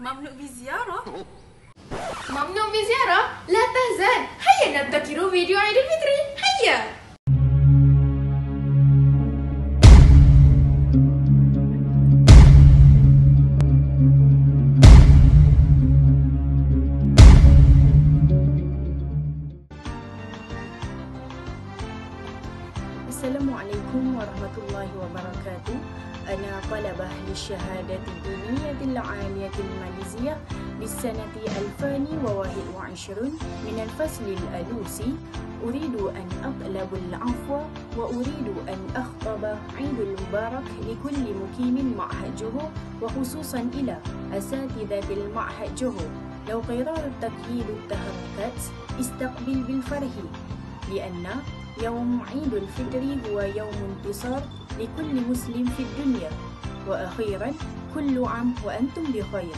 ممنوع بزيارة. ممنوع بزيارة؟ لا تهزن هيا نبتكر فيديو عيد السلام عليكم ورحمة الله وبركاته. أنا طلبة للشهادة الدينية العالية الماليزية للسنة 2021 من الفصل الألوسي. أريد أن أطلب العفو وأريد أن أخطب عيد المبارك لكل مقيم معهد جهو وخصوصا إلى أساتذة المعهد. جهو لو قرار تقييد التحركات استقبل بالفرح لأن يوم عيد الفطر هو يوم انتصار لكل مسلم في الدنيا. وأخيرا كل عام وأنتم بخير.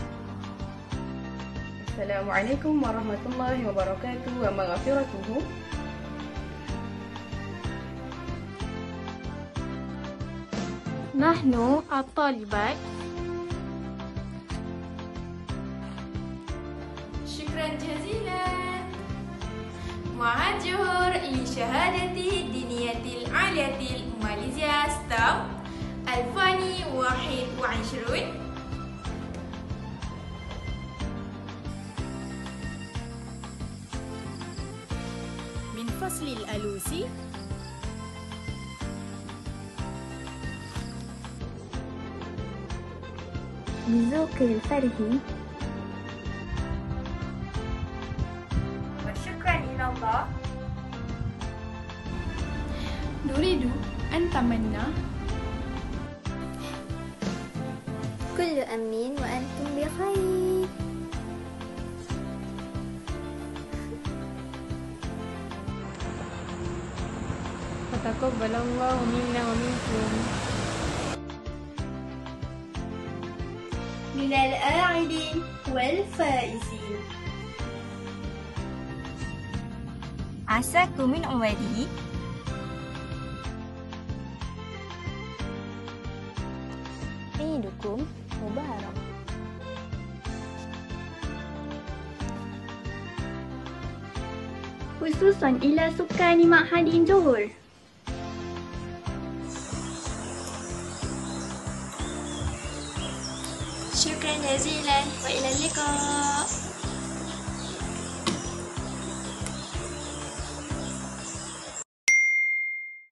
السلام عليكم ورحمة الله وبركاته. ومغفرته. نحن الطالبات شكرا جزيلا. معهد جوهر لشهادة الدينية العالية الماليزيا ستام 2021 من فصل الألوسي. بذوق الفرح نريد أن نتمنى كل أمين وأنتم بخير وتقبل الله منا ومنكم من الآعدين والفائزين عساكم من عمري عيدكم مبارك خصوصا إلى سكان معهد جوهر شكرا جزيلا وإلى اللقاء